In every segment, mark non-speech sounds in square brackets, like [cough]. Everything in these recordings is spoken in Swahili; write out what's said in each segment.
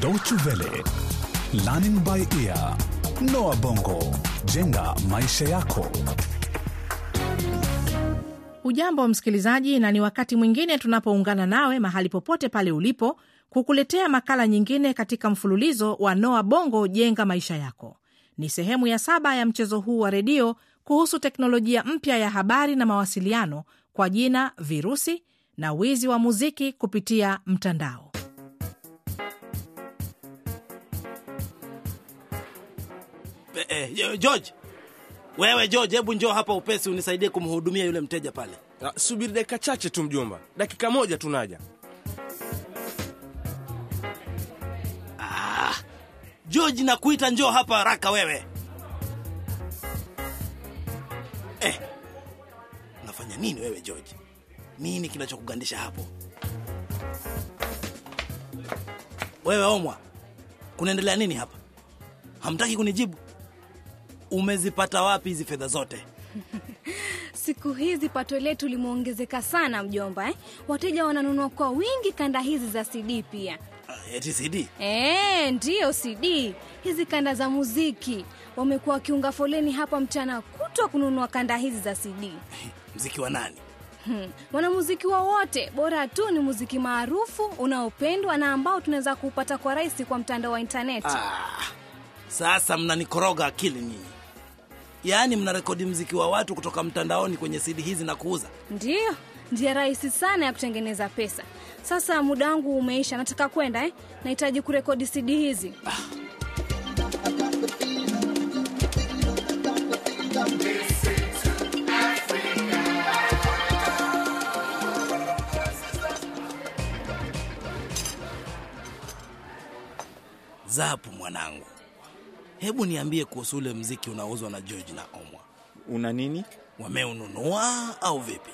Deutsche Welle, Learning by Ear, Noah Bongo, jenga maisha yako. Ujambo msikilizaji, na ni wakati mwingine tunapoungana nawe mahali popote pale ulipo kukuletea makala nyingine katika mfululizo wa Noa Bongo jenga maisha yako. Ni sehemu ya saba ya mchezo huu wa redio kuhusu teknolojia mpya ya habari na mawasiliano kwa jina virusi na wizi wa muziki kupitia mtandao. Eh, eh, George, wewe George, hebu njoo hapa upesi unisaidie kumhudumia yule mteja pale. Ah, subiri dakika chache tu mjomba, dakika moja tunaja. George, nakuita njoo hapa haraka wewe. Eh, unafanya nini wewe George? Nini kinachokugandisha hapo? Wewe Omwa, kunaendelea nini hapa? Hamtaki kunijibu? Umezipata wapi hizi fedha zote? [laughs] Siku hizi pato letu limeongezeka sana mjomba eh? Wateja wananunua kwa wingi kanda hizi za CD pia. Ah, Eti CD? Eh, ndiyo CD. Hizi kanda za muziki wamekuwa wakiunga foleni hapa mchana kutwa kununua kanda hizi za CD. [laughs] Mziki wa nani? Hmm. Wanamuziki wowote bora tu ni muziki maarufu unaopendwa na ambao tunaweza kuupata kwa rahisi kwa mtandao wa intaneti. Ah, sasa mnanikoroga akili nyinyi. Yaani mnarekodi mziki wa watu kutoka mtandaoni kwenye CD hizi na kuuza. Ndiyo, njia rahisi sana ya kutengeneza pesa. Sasa muda wangu umeisha, nataka kwenda eh? Nahitaji kurekodi CD hizi. Zapu mwanangu, hebu niambie kuhusu ule mziki unaouzwa na George na Omwa. Una nini? Wameununua au vipi?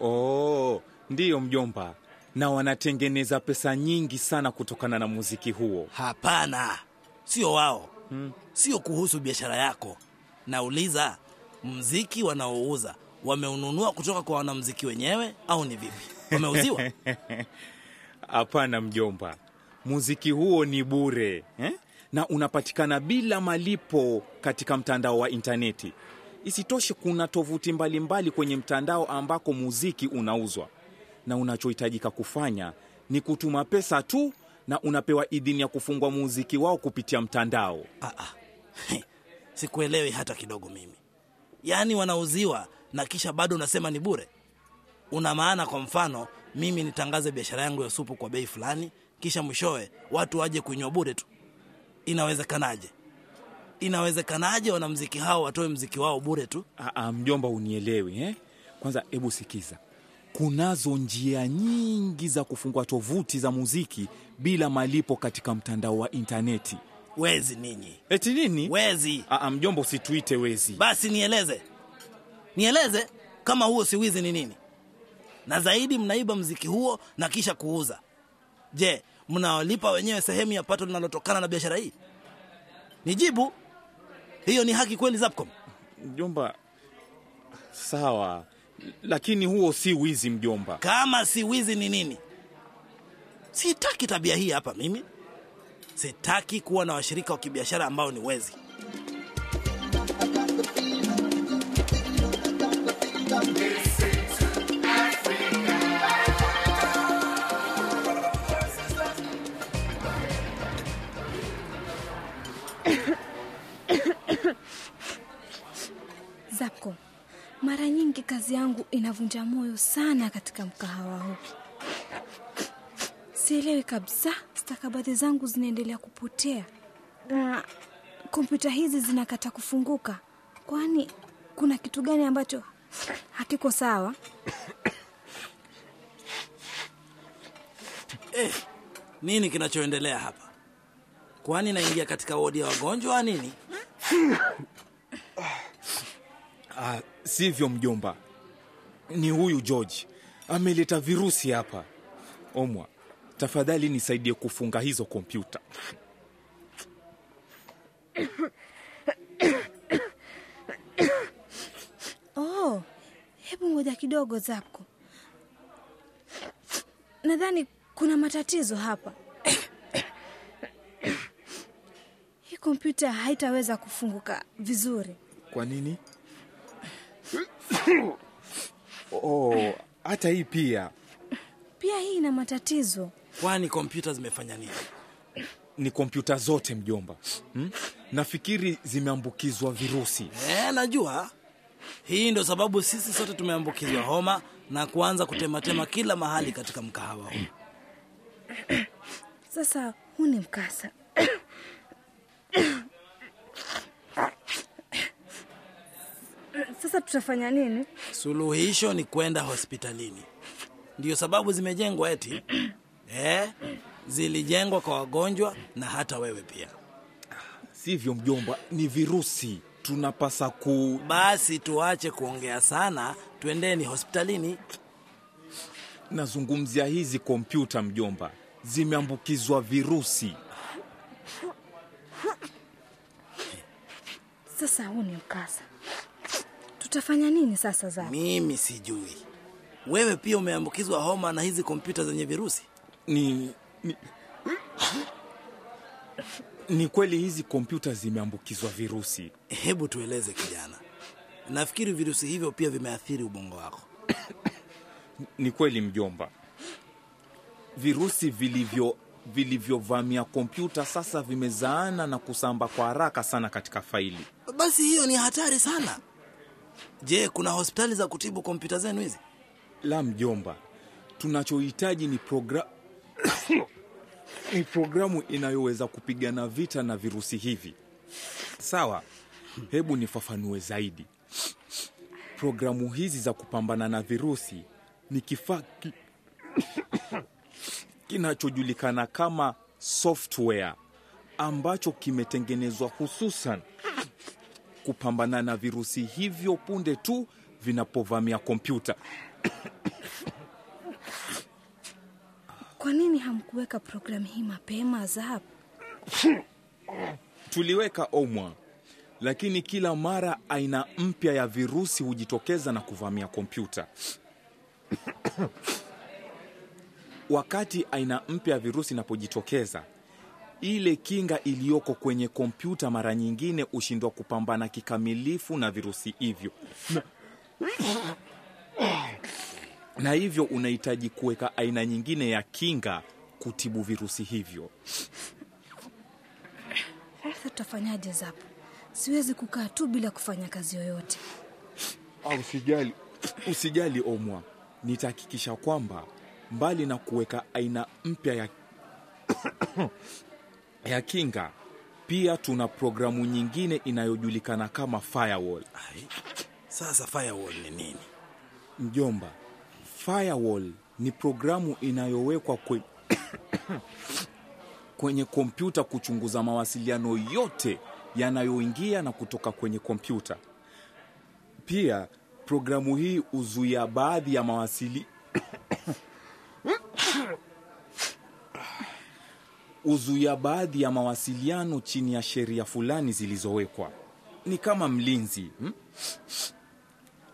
Oh, ndiyo mjomba, na wanatengeneza pesa nyingi sana kutokana na muziki huo. Hapana, sio wao. Sio kuhusu biashara yako. Nauliza, mziki wanaouza wameununua kutoka kwa wanamziki wenyewe au ni vipi? Wameuziwa? [laughs] Hapana mjomba, muziki huo ni bure eh? Na unapatikana bila malipo katika mtandao wa intaneti. Isitoshe, kuna tovuti mbalimbali mbali kwenye mtandao ambako muziki unauzwa, na unachohitajika kufanya ni kutuma pesa tu, na unapewa idhini ya kufungua muziki wao kupitia mtandao. Ah, ah. Sikuelewi hata kidogo mimi. Yaani wanauziwa na kisha bado unasema ni bure? Una maana kwa mfano mimi nitangaze biashara yangu ya supu kwa bei fulani, kisha mwishowe watu waje kuinywa bure tu? Inawezekanaje? Inawezekanaje wanamziki hao watoe mziki wao bure tu? Aa, mjomba unielewi eh? Kwanza hebu sikiza, kunazo njia nyingi za kufungua tovuti za muziki bila malipo katika mtandao wa intaneti. Wezi ninyi, Eti nini? wezi! Aa, mjomba usituite wezi. Basi nieleze, nieleze kama huo si wizi ni nini? Na zaidi mnaiba mziki huo na kisha kuuza. Je, mnawalipa wenyewe sehemu ya pato linalotokana na biashara hii? Nijibu, hiyo ni haki kweli Zapcom? Mjomba, sawa, lakini huo si wizi mjomba. Kama si wizi ni nini? Sitaki tabia hii hapa mimi. Sitaki kuwa na washirika wa kibiashara ambao ni wezi. Zapco, mara nyingi kazi yangu inavunja moyo sana katika mkahawa huu. Sielewi kabisa, stakabadhi zangu zinaendelea kupotea na kompyuta hizi zinakata kufunguka. Kwani kuna kitu gani ambacho hakiko sawa? Nini kinachoendelea hapa? Kwani naingia katika wodi ya wagonjwa nini? [laughs] Ah, sivyo mjomba, ni huyu George ameleta virusi hapa. Omwa, tafadhali nisaidie kufunga hizo kompyuta. Oh, hebu ngoja kidogo zako, nadhani kuna matatizo hapa. Hii kompyuta haitaweza kufunguka vizuri. Kwa nini? [coughs] Oh, hata hii pia Pia hii ina matatizo. Kwani kompyuta zimefanya nini? ni kompyuta zote mjomba, hmm? Nafikiri zimeambukizwa virusi. E, najua hii ndo sababu sisi sote tumeambukizwa homa na kuanza kutematema kila mahali katika mkahawa huu. Sasa huu ni mkasa. [coughs] Sasa tutafanya nini? Suluhisho ni kwenda hospitalini. Ndiyo sababu zimejengwa eti [clears throat] eh, zilijengwa kwa wagonjwa na hata wewe pia. Sivyo mjomba, ni virusi. Tunapasa ku Basi tuache kuongea sana, twendeni hospitalini. nazungumzia hizi kompyuta mjomba, zimeambukizwa virusi. Sasa huu ni mkasa. Tutafanya nini sasa Zara? Mimi sijui, wewe pia umeambukizwa homa na hizi kompyuta zenye virusi? Ni, ni, ni kweli hizi kompyuta zimeambukizwa virusi. Hebu tueleze kijana, nafikiri virusi hivyo pia vimeathiri ubongo wako. Ni kweli mjomba, virusi vilivyo vilivyovamia kompyuta sasa vimezaana na kusamba kwa haraka sana katika faili. Basi hiyo ni hatari sana. Je, kuna hospitali za kutibu kompyuta zenu hizi? La mjomba, tunachohitaji ni progra... [coughs] ni programu inayoweza kupigana vita na virusi hivi. Sawa, hebu nifafanue zaidi. Programu hizi za kupambana na virusi ni kifaa ki... [coughs] kinachojulikana kama software ambacho kimetengenezwa hususan kupambana na virusi hivyo punde tu vinapovamia kompyuta. Kwa nini hamkuweka programu hii mapema Zap? Tuliweka omwa, lakini kila mara aina mpya ya virusi hujitokeza na kuvamia kompyuta. Wakati aina mpya ya virusi inapojitokeza, ile kinga iliyoko kwenye kompyuta mara nyingine hushindwa kupambana kikamilifu na virusi hivyo na, na hivyo unahitaji kuweka aina nyingine ya kinga kutibu virusi hivyo. Sasa tutafanyaje Zapo? Siwezi kukaa tu bila kufanya kazi yoyote. Ah, Usijali, usijali Omwa, nitahakikisha kwamba mbali na kuweka aina mpya ya, ya kinga, pia tuna programu nyingine inayojulikana kama firewall. Ai, sasa firewall ni nini? Mjomba, firewall ni programu inayowekwa kwe... [coughs] kwenye kompyuta kuchunguza mawasiliano yote yanayoingia na kutoka kwenye kompyuta. Pia programu hii huzuia baadhi ya mawasili [coughs] huzuia baadhi ya mawasiliano chini ya sheria fulani zilizowekwa. Ni kama mlinzi hmm?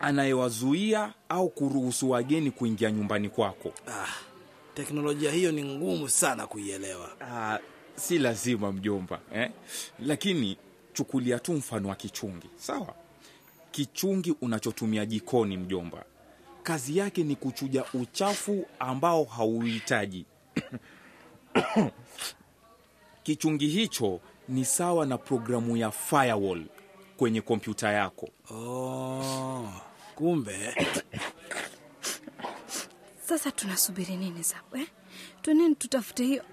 anayewazuia au kuruhusu wageni kuingia nyumbani kwako. Ah, teknolojia hiyo ni ngumu sana kuielewa. Ah, si lazima mjomba eh? Lakini chukulia tu mfano wa kichungi, sawa? Kichungi unachotumia jikoni, mjomba, kazi yake ni kuchuja uchafu ambao hauhitaji. [coughs] Kichungi hicho ni sawa na programu ya firewall kwenye kompyuta yako. Oh, kumbe Sasa tunasubiri nini Zap eh? Twenini tutafute hiyo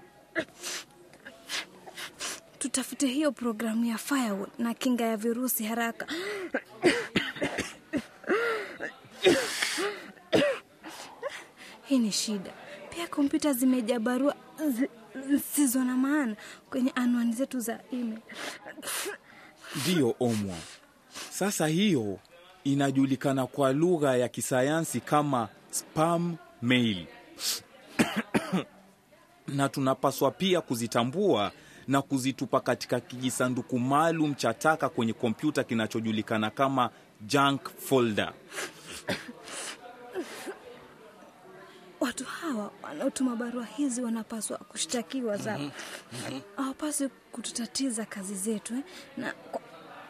tutafute hiyo programu ya firewall na kinga ya virusi haraka. Hii ni shida. Pia kompyuta zimejaa barua zi- zisizo na maana kwenye anwani zetu za email. Ndiyo Omwa. Sasa hiyo inajulikana kwa lugha ya kisayansi kama spam mail, [coughs] na tunapaswa pia kuzitambua na kuzitupa katika kijisanduku maalum cha taka kwenye kompyuta kinachojulikana kama junk folder. [coughs] Wat- watu hawa wanaotuma barua hizi wanapaswa kushtakiwa sana hawapaswi kututatiza kazi zetu eh? na kwa,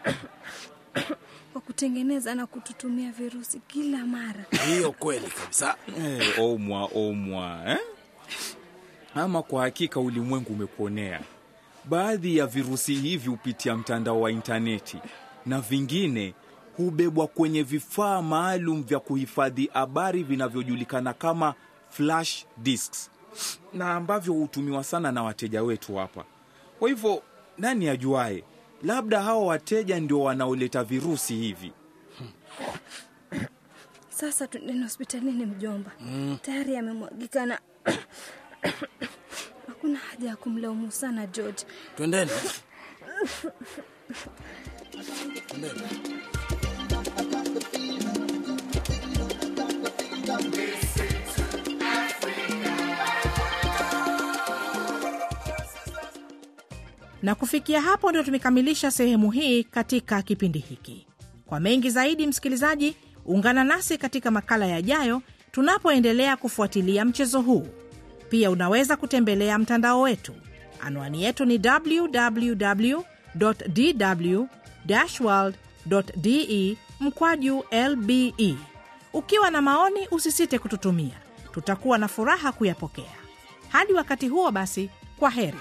[coughs] kwa kutengeneza na kututumia virusi kila mara hiyo kweli kabisa Hey, omwa omwa eh? Ama kwa hakika ulimwengu umekuonea. Baadhi ya virusi hivi hupitia mtandao wa intaneti na vingine hubebwa kwenye vifaa maalum vya kuhifadhi habari vinavyojulikana kama flash disks. Na ambavyo hutumiwa sana na wateja wetu hapa. Kwa hivyo nani ajuae, labda hawa wateja ndio wanaoleta virusi hivi. sasa tuendeni hospitalini mjomba. Tayari amemwagika na [coughs] hakuna haja ya kumlaumu sana george. Twendeni. [coughs] Twendeni na kufikia hapo ndio tumekamilisha sehemu hii katika kipindi hiki. Kwa mengi zaidi msikilizaji ungana nasi katika makala yajayo tunapoendelea kufuatilia mchezo huu. Pia unaweza kutembelea mtandao wetu. Anwani yetu ni www mkwaju lbe ukiwa na maoni usisite kututumia. Tutakuwa na furaha kuyapokea. Hadi wakati huo basi kwa heri